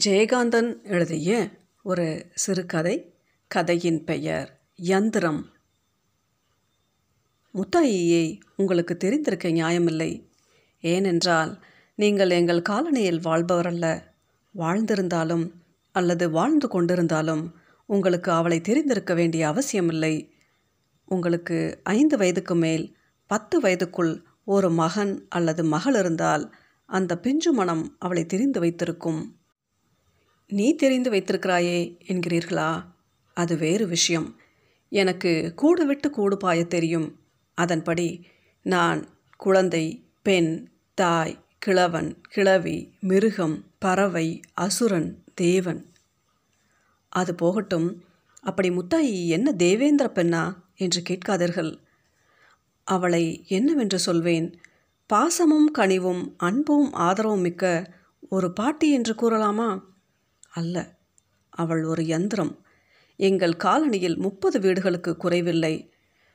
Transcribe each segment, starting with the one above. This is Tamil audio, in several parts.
ஜெயகாந்தன் எழுதிய ஒரு சிறுகதை கதையின் பெயர் யந்திரம். முத்தாயியை உங்களுக்கு தெரிந்திருக்க நியாயமில்லை. ஏனென்றால் நீங்கள் எங்கள் காலனியில் வாழ்பவரல்ல. வாழ்ந்திருந்தாலும் அல்லது வாழ்ந்து கொண்டிருந்தாலும் உங்களுக்கு அவளை தெரிந்திருக்க வேண்டிய அவசியமில்லை. உங்களுக்கு ஐந்து வயதுக்கு மேல் பத்து வயதுக்குள் ஒரு மகன் அல்லது மகள் இருந்தால் அந்த பிஞ்சு மனம் அவளை தெரிந்து வைத்திருக்கும். நீ தெரிந்து வைத்திருக்கிறாயே என்கிறீர்களா? அது வேறு விஷயம். எனக்கு கூடு விட்டு கூடு பாய தெரியும். அதன்படி நான் குழந்தை பெண் தாய் கிழவன் கிழவி மிருகம் பறவை அசுரன் தேவன். அது போகட்டும். அப்படி முத்தாயி என்ன தேவேந்திர பெண்ணா என்று கேட்காதீர்கள். அவளை என்னவென்று சொல்வேன்? பாசமும் கனிவும் அன்பும் ஆதரவும் மிக்க ஒரு பாட்டி என்று கூறலாமா? அல்ல. அவள் ஒரு யந்திரம். எங்கள் காலனியில் முப்பது வீடுகளுக்கு குறைவில்லை.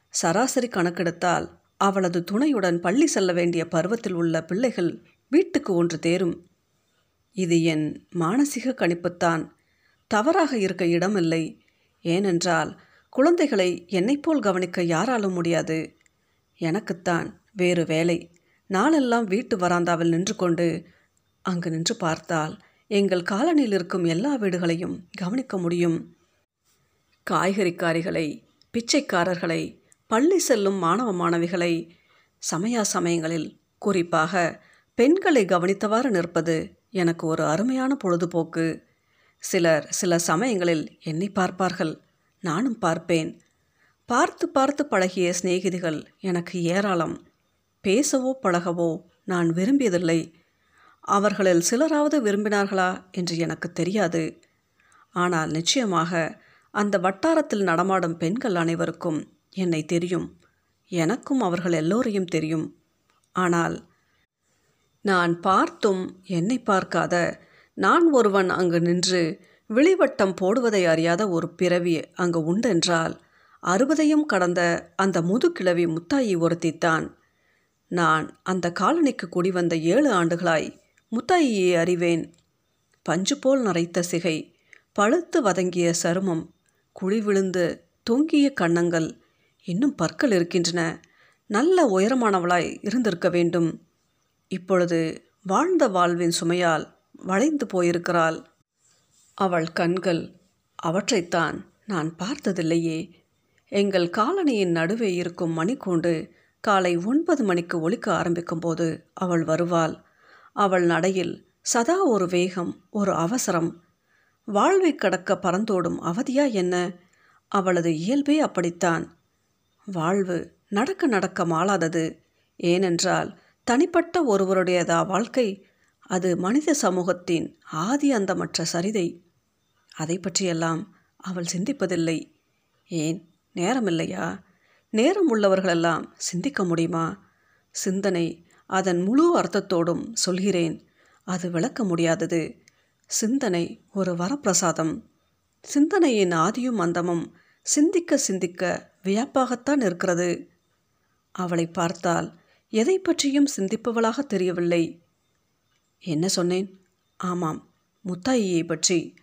சராசரி கணக்கெடுத்தால் அவளது துணையுடன் பள்ளி செல்ல வேண்டிய பருவத்தில் உள்ள பிள்ளைகள் வீட்டுக்கு ஒன்று தேரும். இது என் மானசீக கணிப்புத்தான். தவறாக இருக்க இடமில்லை. ஏனென்றால் குழந்தைகளை என்னைப்போல் கவனிக்க யாராலும் முடியாது. எனக்குத்தான் வேறு வேலை. நாளெல்லாம் வீட்டு வராந்தாவில் நின்று கொண்டு அங்கு நின்று பார்த்தால் எங்கள் காலனியில் இருக்கும் எல்லா வீடுகளையும் கவனிக்க முடியும். காய்கறிக்காரிகளை பிச்சைக்காரர்களை பள்ளி செல்லும் மாணவ மாணவிகளை சமயா சமயங்களில் குறிப்பாக பெண்களை கவனித்தவாறு நிற்பது எனக்கு ஒரு அருமையான பொழுதுபோக்கு. சிலர் சில சமயங்களில் என்னை பார்ப்பார்கள் நானும் பார்ப்பேன். பார்த்து பார்த்து பழகிய சிநேகிதிகள் எனக்கு ஏராளம். பேசவோ பழகவோ நான் விரும்பியதில்லை. அவர்களில் சிலராவது விரும்பினார்களா என்று எனக்கு தெரியாது. ஆனால் நிச்சயமாக அந்த வட்டாரத்தில் நடமாடும் பெண்கள் அனைவருக்கும் என்னை தெரியும். எனக்கும் அவர்கள் எல்லோரையும் தெரியும். ஆனால் நான் பார்த்தும் என்னை பார்க்காத நான் ஒருவன் அங்கு நின்று விழிவட்டம் போடுவதை அறியாத ஒரு பிறவி அங்கு உண்டென்றால் அறுபதையும் கடந்த அந்த முதுகிழவி முத்தாயி ஒருத்தித்தான். நான் அந்த காலனிக்கு குடி வந்த ஏழு ஆண்டுகளாய் முத்தாயியை அறிவேன். பஞ்சு போல் நரைத்த சிகை பழுத்து வதங்கிய சருமம் குழி விழுந்து தொங்கிய கன்னங்கள் இன்னும் பற்கள் இருக்கின்றன. நல்ல உயரமானவளாய் இருந்திருக்க வேண்டும். இப்பொழுது வாழ்ந்த வாழ்வின் சுமையால் வளைந்து போயிருக்கிறாள். அவள் கண்கள் அவற்றைத்தான் நான் பார்த்ததில்லையே. எங்கள் காலனியின் நடுவே இருக்கும் மணிக்கூண்டு காலை ஒன்பது மணிக்கு ஒழிக்க ஆரம்பிக்கும்போது அவள் வருவாள். அவள் நடையில் சதா ஒரு வேகம் ஒரு அவசரம். வாழ்வை கடக்க பறந்தோடும் அவதியா என்ன அவளது இயல்பே அப்படித்தான். வாழ்வு நடக்க நடக்க மாளாதது. ஏனென்றால் தனிப்பட்ட ஒருவருடையதா வாழ்க்கை? அது மனித சமூகத்தின் ஆதி அந்தமற்ற சரிதை. அதை பற்றியெல்லாம் அவள் சிந்திப்பதில்லை. ஏன்? நேரமில்லையா? நேரம் உள்ளவர்களெல்லாம் சிந்திக்க முடியுமா? சிந்தனை அதன் முழு அர்த்தத்தோடும் சொல்கிறேன். அது விளக்க முடியாதது. சிந்தனை ஒரு வரப்பிரசாதம். சிந்தனையின் ஆதியும் அந்தமும் சிந்திக்க சிந்திக்க வியப்பாகத்தான் இருக்கிறது. அவளை பார்த்தால் எதை பற்றியும் சிந்திப்பவளாக தெரியவில்லை. என்ன சொன்னேன்? ஆமாம் முத்தாயியை பற்றி.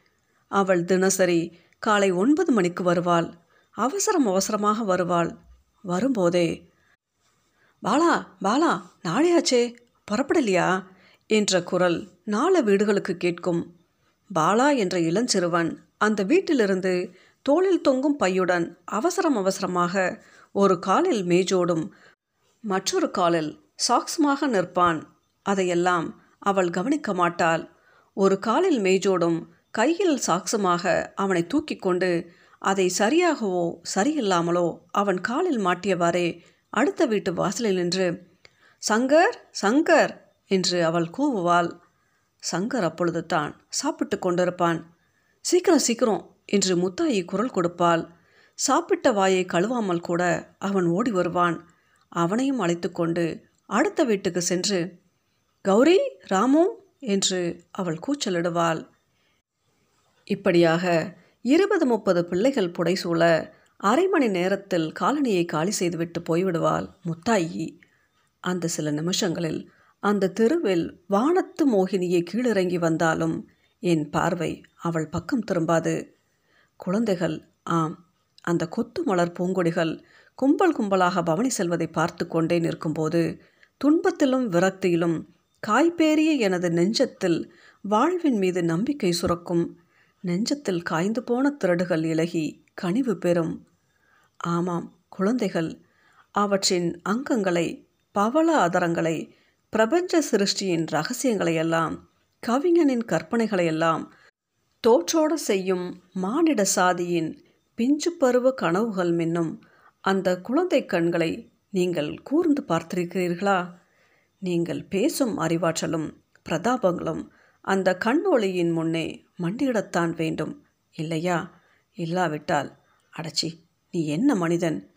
அவள் தினசரி காலை ஒன்பது மணிக்கு வருவாள். அவசரம் அவசரமாக வருவாள். வரும்போதே பாலா பாலா நாளையாச்சே புறப்படலையா? என்ற குரல் நாலு வீடுகளுக்கு கேட்கும். பாலா என்ற இளஞ்சிறுவன் அந்த வீட்டிலிருந்து தோளில் தொங்கும் பையுடன் அவசரம் அவசரமாக ஒரு காலில் மேஜோடும் மற்றொரு காலில் சாக்ஸுமாக நிற்பான். அதையெல்லாம் அவள் கவனிக்க மாட்டாள். ஒரு காலில் மேஜோடும் கையில் சாக்ஸுமாக அவனை தூக்கி கொண்டு அதை சரியாகவோ சரியில்லாமலோ அவன் காலில் மாட்டியவாறே அடுத்த வீட்டு வாசலில் நின்று சங்கர் சங்கர் என்று அவள் கூவுவாள். சங்கர் அப்பொழுது தான் சாப்பிட்டு கொண்டிருப்பான். சீக்கிரம் சீக்கிரம் என்று முத்தாயி குரல் கொடுப்பாள். சாப்பிட்ட வாயை கழுவாமல் கூட அவன் ஓடி வருவான். அவனையும் அழைத்து கொண்டு அடுத்த வீட்டுக்கு சென்று கௌரி ராமு என்று அவள் கூச்சலிடுவாள். இப்படியாக இருபது முப்பது பிள்ளைகள் புடைசூழ அரை மணி நேரத்தில் காலனியை காலி செய்துவிட்டு போய்விடுவாள் முத்தாயி. அந்த சில நிமிஷங்களில் அந்த தெருவில் வானத்து மோகினியை கீழிறங்கி வந்தாலும் என் பார்வை அவள் பக்கம் திரும்பாது. குழந்தைகள் ஆம் அந்த கொத்து மலர் பூங்கொடிகள் கும்பல் கும்பலாக பவனி செல்வதை பார்த்து கொண்டே நிற்கும்போது துன்பத்திலும் விரக்தியிலும் காய்பேறிய எனது நெஞ்சத்தில் வாழ்வின் மீது நம்பிக்கை சுரக்கும். நெஞ்சத்தில் காய்ந்து போன திரடுகள் இலகி கனிவு பெறும். ஆமாம் குழந்தைகள். அவற்றின் அங்கங்களை பவள அதரங்களை பிரபஞ்ச சிருஷ்டியின் ரகசியங்களையெல்லாம் கவிஞனின் கற்பனைகளையெல்லாம் தோற்றோட செய்யும் மானிட சாதியின் பிஞ்சு பருவ கனவுகள் மின்னும் அந்த குழந்தை கண்களை நீங்கள் கூர்ந்து பார்த்திருக்கிறீர்களா? நீங்கள் பேசும் அறிவாற்றலும் பிரதாபங்களும் அந்த கண்ணொளியின் முன்னே மண்டியிடத்தான் வேண்டும் இல்லையா? இல்லாவிட்டால் அடச்சி. நீ என்ன மனிதன்?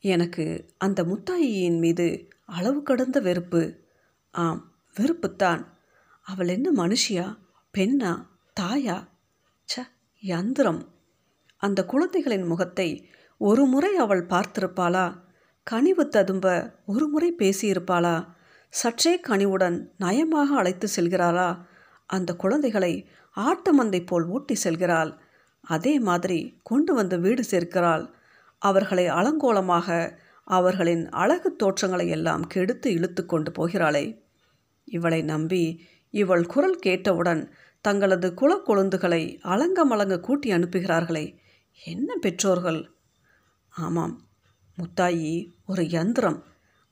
எனக்கு அந்த முத்தாயியின் மீது அளவு கடந்த வெறுப்பு. ஆம் வெறுப்புத்தான். அவள் என்ன மனுஷியா? பெண்ணா? தாயா? ச யந்திரம். அந்த குழந்தைகளின் முகத்தை ஒரு முறை அவள் பார்த்திருப்பாளா? கனிவு ததும்ப ஒரு முறை பேசியிருப்பாளா? சற்றே கனிவுடன் நயமாக அழைத்து செல்கிறாளா? அந்த குழந்தைகளை ஆட்டமந்தை போல் ஊட்டி செல்கிறாள். அதே மாதிரி கொண்டு வந்து வீடு சேர்க்கிறாள். அவர்களை அலங்கோலமாக அவர்களின் அழகு தோற்றங்களை எல்லாம் கெடுத்து இழுத்து கொண்டு போகிறாளே. இவளை நம்பி இவள் குரல் கேட்டவுடன் தங்களது குலக்கொழுந்துகளை அலங்கமலங்க கூட்டி அனுப்புகிறார்களே. என்ன பெற்றோர்கள்? ஆமாம் முத்தாயி ஒரு யந்திரம்.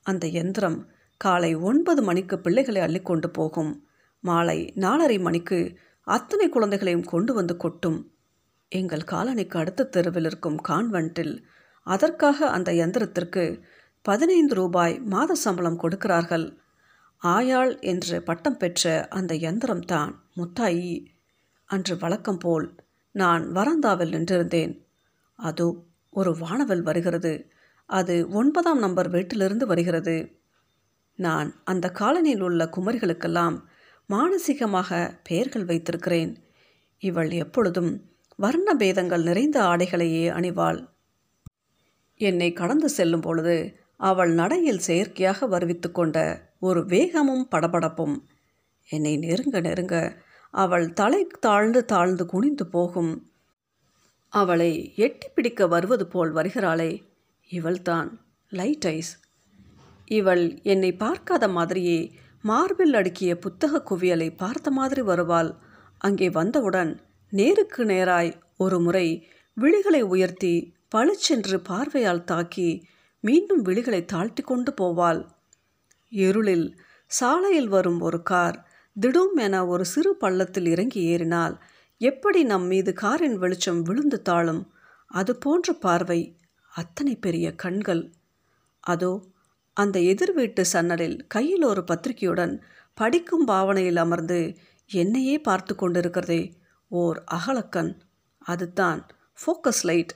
அந்த யந்திரம் காலை ஒன்பது மணிக்கு பிள்ளைகளை அள்ளிக்கொண்டு போகும். மாலை நாலரை மணிக்கு அத்தனை குழந்தைகளையும் கொண்டு வந்து கொட்டும். எங்கள் காலனிக்கு அடுத்த தெருவில் இருக்கும் கான்வென்ட்டில் அதற்காக அந்த யந்திரத்திற்கு பதினைந்து ரூபாய் மாத சம்பளம் கொடுக்கிறார்கள். ஆயாள் என்று பட்டம் பெற்ற அந்த யந்திரம்தான் முத்தாயி. அன்று வழக்கம் போல் நான் வராந்தாவில் நின்றிருந்தேன். அதோ ஒரு வானவல் வருகிறது. அது ஒன்பதாம் நம்பர் வீட்டிலிருந்து வருகிறது. நான் அந்த காலனியில் உள்ள குமரிகளுக்கெல்லாம் மானசீகமாக பெயர்கள் வைத்திருக்கிறேன். இவள் எப்பொழுதும் வர்ண பேதங்கள் நிறைந்த ஆடைகளையே அணிவாள். என்னை கடந்து செல்லும் பொழுது அவள் நடையில் செயற்கையாக வருவித்து கொண்ட ஒரு வேகமும் படபடப்பும். என்னை நெருங்க நெருங்க அவள் தலை தாழ்ந்து தாழ்ந்து குனிந்து போகும். அவளை எட்டி பிடிக்க வருவது போல் வருகிறாளே இவள்தான் லைட் ஐஸ். இவள் என்னை பார்க்காத மாதிரியே மார்பில் அடுக்கிய புத்தக குவியலை பார்த்த மாதிரி வருவாள். அங்கே வந்தவுடன் நேருக்கு நேராய் ஒரு முறை விழிகளை உயர்த்தி பளிச்சென்று பார்வையால் தாக்கி மீண்டும் விழிகளை தாழ்த்தி கொண்டு போவாள். இருளில் சாலையில் வரும் ஒரு கார் திடும் என ஒரு சிறு பள்ளத்தில் இறங்கி ஏறினால் எப்படி நம் மீது காரின் வெளிச்சம் விழுந்து தாழும்? அது போன்ற பார்வை அத்தனை பெரிய கண்கள். அதோ அந்த எதிர் வீட்டு சன்னலில் கையில் ஒரு பத்திரிகையுடன் படிக்கும் பாவனையில் அமர்ந்து என்னையே பார்த்து கொண்டிருக்கிறதே. ஓர் அகலக்கண். அதுதான் ஃபோக்கஸ் லைட்.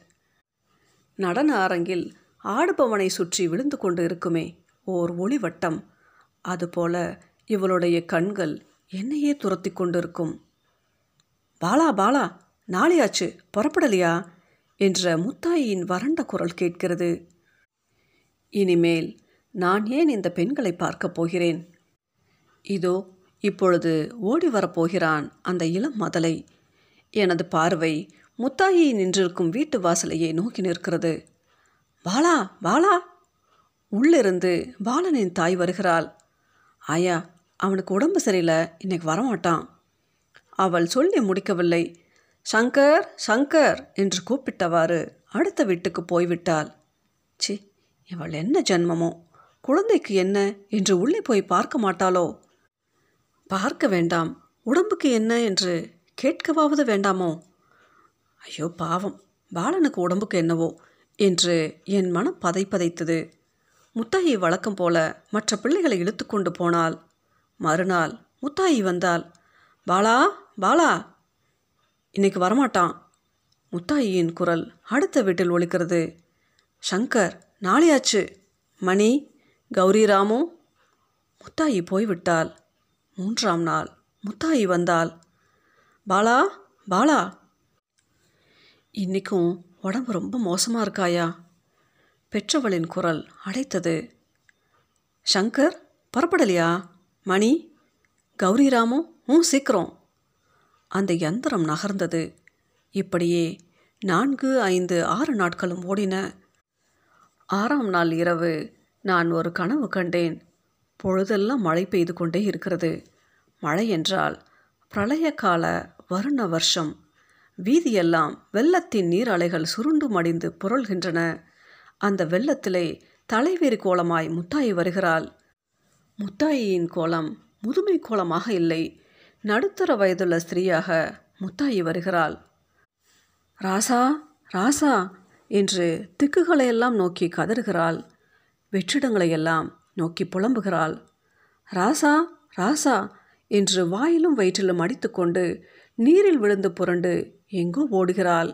நடன அரங்கில் ஆடுபவனை சுற்றி விழுந்து கொண்டு இருக்குமே ஓர் ஒளிவட்டம். அதுபோல இவளுடைய கண்கள் என்னையே துரத்தி கொண்டிருக்கும். பாலா பாலா நாளையாச்சு புறப்படலையா? என்ற முத்தாயியின் வறண்ட குரல் கேட்கிறது. இனிமேல் நான் ஏன் இந்த பெண்களை பார்க்கப் போகிறேன்? இதோ இப்பொழுது ஓடி வரப்போகிறான் அந்த இளம் மதலை. எனது பார்வை முத்தாயி நின்றிருக்கும் வீட்டு வாசலையே நோக்கி நிற்கிறது. பாலா பாலா! உள்ளிருந்து பாலனின் தாய் வருகிறாள். ஆயா அவனுக்கு உடம்பு சரியில்லை. இன்னைக்கு வரமாட்டான். அவள் சொல்லி முடிக்கவில்லை. சங்கர் சங்கர்! என்று கூப்பிட்டவாறு அடுத்த வீட்டுக்கு போய்விட்டாள். சி இவள் என்ன ஜென்மமோ? குழந்தைக்கு என்ன? என்று உள்ளே போய் பார்க்க மாட்டாளோ? பார்க்க வேண்டாம். உடம்புக்கு என்ன? என்று கேட்கவாவது வேண்டாமோ? ஐயோ பாவம். பாலனுக்கு உடம்புக்கு என்னவோ? என்று என் மனம் பதைப்பதைத்தது முத்தாயி வழக்கம் போல மற்ற பிள்ளைகளை இழுத்து கொண்டு போனாள். மறுநாள் முத்தாயி வந்தாள். பாலா பாலா! இன்னைக்கு வரமாட்டான். முத்தாயியின் குரல் அடுத்த வீட்டில் ஒழிக்கிறது சங்கர் நாளையாச்சு. மணி கௌரி ராமு. முத்தாயி போய்விட்டாள். மூன்றாம் நாள் முத்தாயி வந்தாள். பாலா பாலா. இன்னைக்கும் உடம்பு ரொம்ப மோசமாக இருக்காயா? பெற்றவளின் குரல் அடைத்தது. சங்கர் புறப்படலையா? மணி கௌரி ராமு ம் சீக்கிரம். அந்த யந்திரம் நகர்ந்தது. இப்படியே நான்கு ஐந்து ஆறு நாட்களும் ஓடின. ஆறாம் நாள் இரவு நான் ஒரு கனவு கண்டேன். பொழுதெல்லாம் மழை பெய்து கொண்டே இருக்கிறது. மழை என்றால் பிரளய கால வருண வருஷம். வீதியெல்லாம் வெள்ளத்தின் நீர் அலைகள் சுருண்டு மடிந்து புரள்கின்றன. அந்த வெள்ளத்திலே தலைவேறு கோலமாய் முத்தாயி வருகிறாள். முத்தாயியின் கோலம் முதுமை கோலமாக இல்லை. நடுத்தர வயதுள்ள ஸ்திரீயாக முத்தாயி வருகிறாள். ராசா ராசா என்று திக்குகளையெல்லாம் நோக்கி கதறுகிறாள். வெற்றிடங்களையெல்லாம் நோக்கி புலம்புகிறாள். ராசா ராசா என்று வாயிலும் வயிற்றிலும் அடித்துக்கொண்டு நீரில் விழுந்து புரண்டு எங்கோ ஓடுகிறாள்.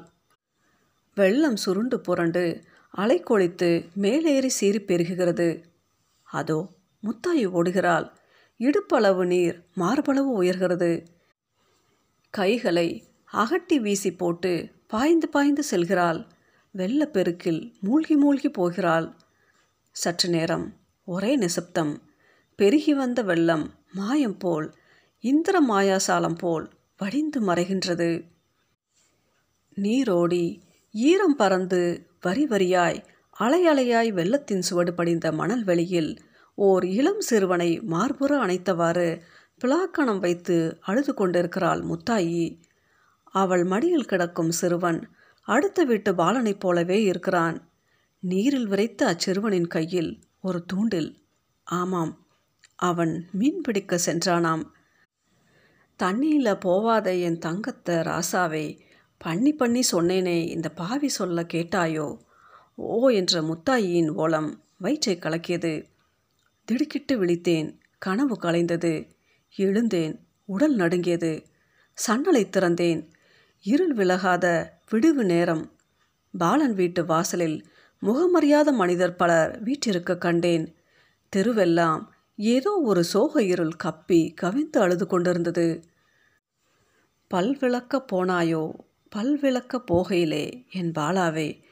வெள்ளம் சுருண்டு புரண்டு அலை கொளித்து மேலேறி சீறி பெருகுகிறது. அதோ முத்தாயி ஓடுகிறாள். இடுப்பளவு நீர் மார்பளவு உயர்கிறது. கைகளை அகட்டி வீசி போட்டு பாய்ந்து பாய்ந்து செல்கிறாள். வெள்ளப்பெருக்கில் மூழ்கி மூழ்கி போகிறாள். சற்று நேரம் ஒரே நிசப்தம். பெருகி வந்த வெள்ளம் மாயம் போல் இந்திர மாயாசாலம் போல் வடிந்து மறைகின்றது. நீரோடி ஈரம் பறந்து வரி வரியாய் அலையலையாய் வெள்ளத்தின் சுவடு படிந்த மணல் வெளியில் ஓர் இளம் சிறுவனை மார்புற அணைத்தவாறு பிளாக்கணம் வைத்து அழுது கொண்டிருக்கிறாள் முத்தாயி. அவள் மடியில் கிடக்கும் சிறுவன் அடுத்த வீட்டு பாலனைப் போலவே இருக்கிறான். நீரில் விரைத்த அச்சிறுவனின் கையில் ஒரு தூண்டில். ஆமாம் அவன் மீன் பிடிக்க சென்றானாம். தண்ணியில் போவாத என் தங்கத்தை ராசாவே பண்ணி பண்ணி சொன்னேனே இந்த பாவி சொல்ல கேட்டாயோ? ஓ என்ற முத்தாயியின் ஓலம் வயிற்றை கலக்கியது. திடுக்கிட்டு விழித்தேன் கனவு கலைந்தது. எழுந்தேன் உடல் நடுங்கியது. சன்னலை திறந்தேன் இருள் விலகாத விடுவு நேரம். பாலன் வீட்டு வாசலில் முகமறியாத மனிதர் பலர் வீற்றிருக்க கண்டேன். தெருவெல்லாம் ஏதோ ஒரு சோக இருள் கப்பி கவிந்து அழுது கொண்டிருந்தது. பல்விளக்க போனாயோ? பல்விளக்க போகையிலே என் பாலாவே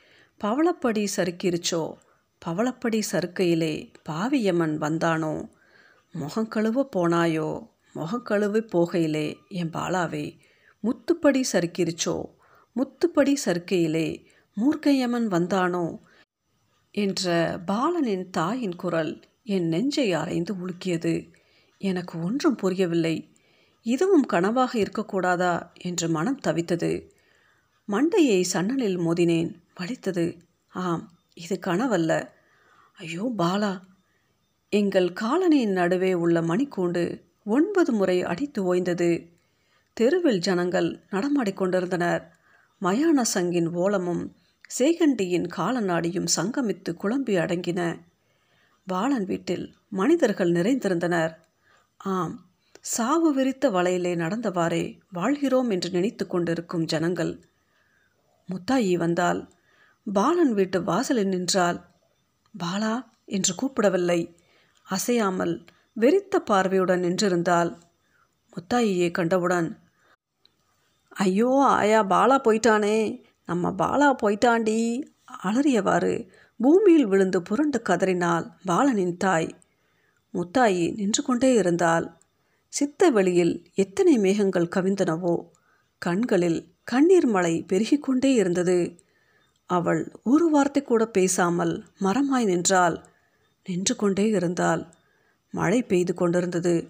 பவளப்படி சறுக்கிருச்சோ? பவளப்படி சறுக்கையிலே பாவியம்மன் வந்தானோ? முகங்கழுவ போனாயோ? முகங்கழுவு போகையிலே என் பாலாவே முத்துப்படி சறுக்கிருச்சோ? முத்துப்படி சறுக்கையிலே மூர்க்கையம்மன் வந்தானோ? என்ற பாலனின் தாயின் குரல் என் நெஞ்சை அரைந்து உலுக்கியது. எனக்கு ஒன்றும் புரியவில்லை. இதுவும் கனவாக இருக்கக்கூடாதா? என்று மனம் தவித்தது. மண்டையை சன்னலில் மோதினேன். வலித்தது. ஆம் இது கனவல்ல. ஐயோ பாலா! எங்கள் காலனியின் நடுவே உள்ள மணிக்கூண்டு ஒன்பது முறை அடித்து ஓய்ந்தது. தெருவில் ஜனங்கள் நடமாடிக்கொண்டிருந்தனர் மயான சங்கின் ஓலமும் சேகண்டியின் காலநாடியும் சங்கமித்து குழம்பி அடங்கின பாலன் வீட்டில் மனிதர்கள் நிறைந்திருந்தனர். ஆம் சாவு விரித்த வலையிலே நடந்தவாறே வாழ்கிறோம் என்று நினைத்து கொண்டிருக்கும் ஜனங்கள். முத்தாயி வந்தால் பாலன் வீட்டு வாசலில் நின்றால் பாலா என்று கூப்பிடவில்லை. அசையாமல் வெறித்த பார்வையுடன் நின்றிருந்தால் முத்தாயியை கண்டவுடன் ஐயோ ஆயா பாலா போயிட்டானே. நம்ம பாலா போயிட்டாண்டி அலறியவாறு பூமியில் விழுந்து புரண்டு கதறினாள் பாலனின் தாய். முத்தாயி நின்று கொண்டே இருந்தால் சித்த வெளியில் எத்தனை மேகங்கள் கவிந்தனவோ. கண்களில் கண்ணீர் மழை பெருகிக்கொண்டே இருந்தது. அவள் ஒரு வார்த்தை கூட பேசாமல் மரமாய் நின்றாள். நின்று கொண்டே இருந்தாள். மழை பெய்து கொண்டிருந்தது.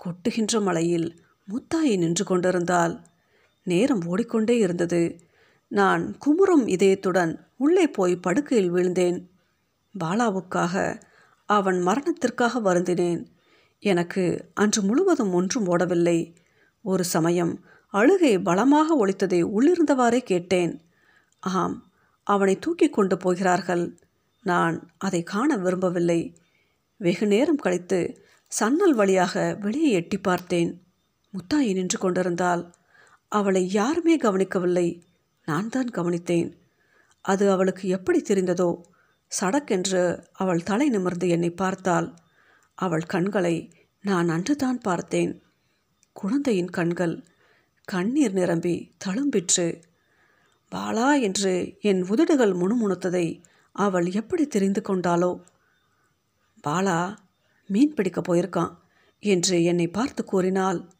கொட்டுகின்ற மழையில் முத்தாயி நின்று கொண்டிருந்தாள். நேரம் ஓடிக்கொண்டே இருந்தது. நான் குமுறும் இதயத்துடன் உள்ளே போய் படுக்கையில் விழுந்தேன். பாலாவுக்காக அவன் மரணத்திற்காக வருந்தினேன். எனக்கு அன்று முழுவதும் ஒன்றும் ஓடவில்லை. ஒரு சமயம் அழுகை பலமாக ஒழித்ததை உள்ளிருந்தவாறே கேட்டேன். ஆம் அவனை தூக்கி கொண்டு போகிறார்கள். நான் அதை காண விரும்பவில்லை. வெகு நேரம் கழித்து சன்னல் வழியாக வெளியே எட்டி பார்த்தேன். முத்தாயி நின்று கொண்டிருந்தால் அவளை யாருமே கவனிக்கவில்லை. நான் தான் கவனித்தேன். அது அவளுக்கு எப்படி தெரிந்ததோ? சடக்கென்று அவள் தலை நிமிர்ந்து என்னை பார்த்தாள். அவள் கண்களை நான் அன்றுதான் பார்த்தேன். குழந்தையின் கண்கள் கண்ணீர் நிரம்பி தழும்பிற்று. பாலா என்று என் உதடுகள் முணுமுணுத்ததை அவள் எப்படி தெரிந்து கொண்டாளோ? பாலா மீன் பிடிக்க போயிருக்கான் என்று என்னை பார்த்து கூறினால்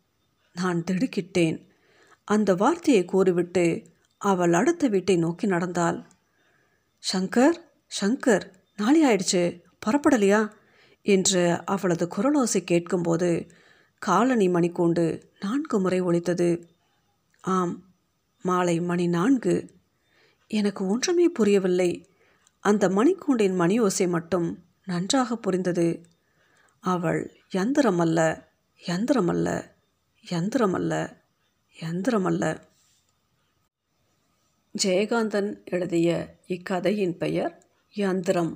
நான் திடுக்கிட்டேன். அந்த வார்த்தையை கூறிவிட்டு அவள் அடுத்த வீட்டை நோக்கி நடந்தாள். சங்கர் சங்கர் நாளை ஆயிடுச்சு. புறப்படலையா? என்று அவளது குரலோசை கேட்கும்போது காலனி மணிக்கூண்டு நான்கு முறை ஒழித்தது ஆம் மாலை மணி நான்கு. எனக்கு ஒன்றுமே புரியவில்லை. அந்த மணிக்கூண்டின் மணி ஓசை மட்டும் நன்றாக புரிந்தது. அவள் யந்திரமல்ல யந்திரமல்ல யந்திரமல்ல யந்திரமல்ல ஜெயகாந்தன் எழுதிய இக்கதையின் பெயர் யந்திரம்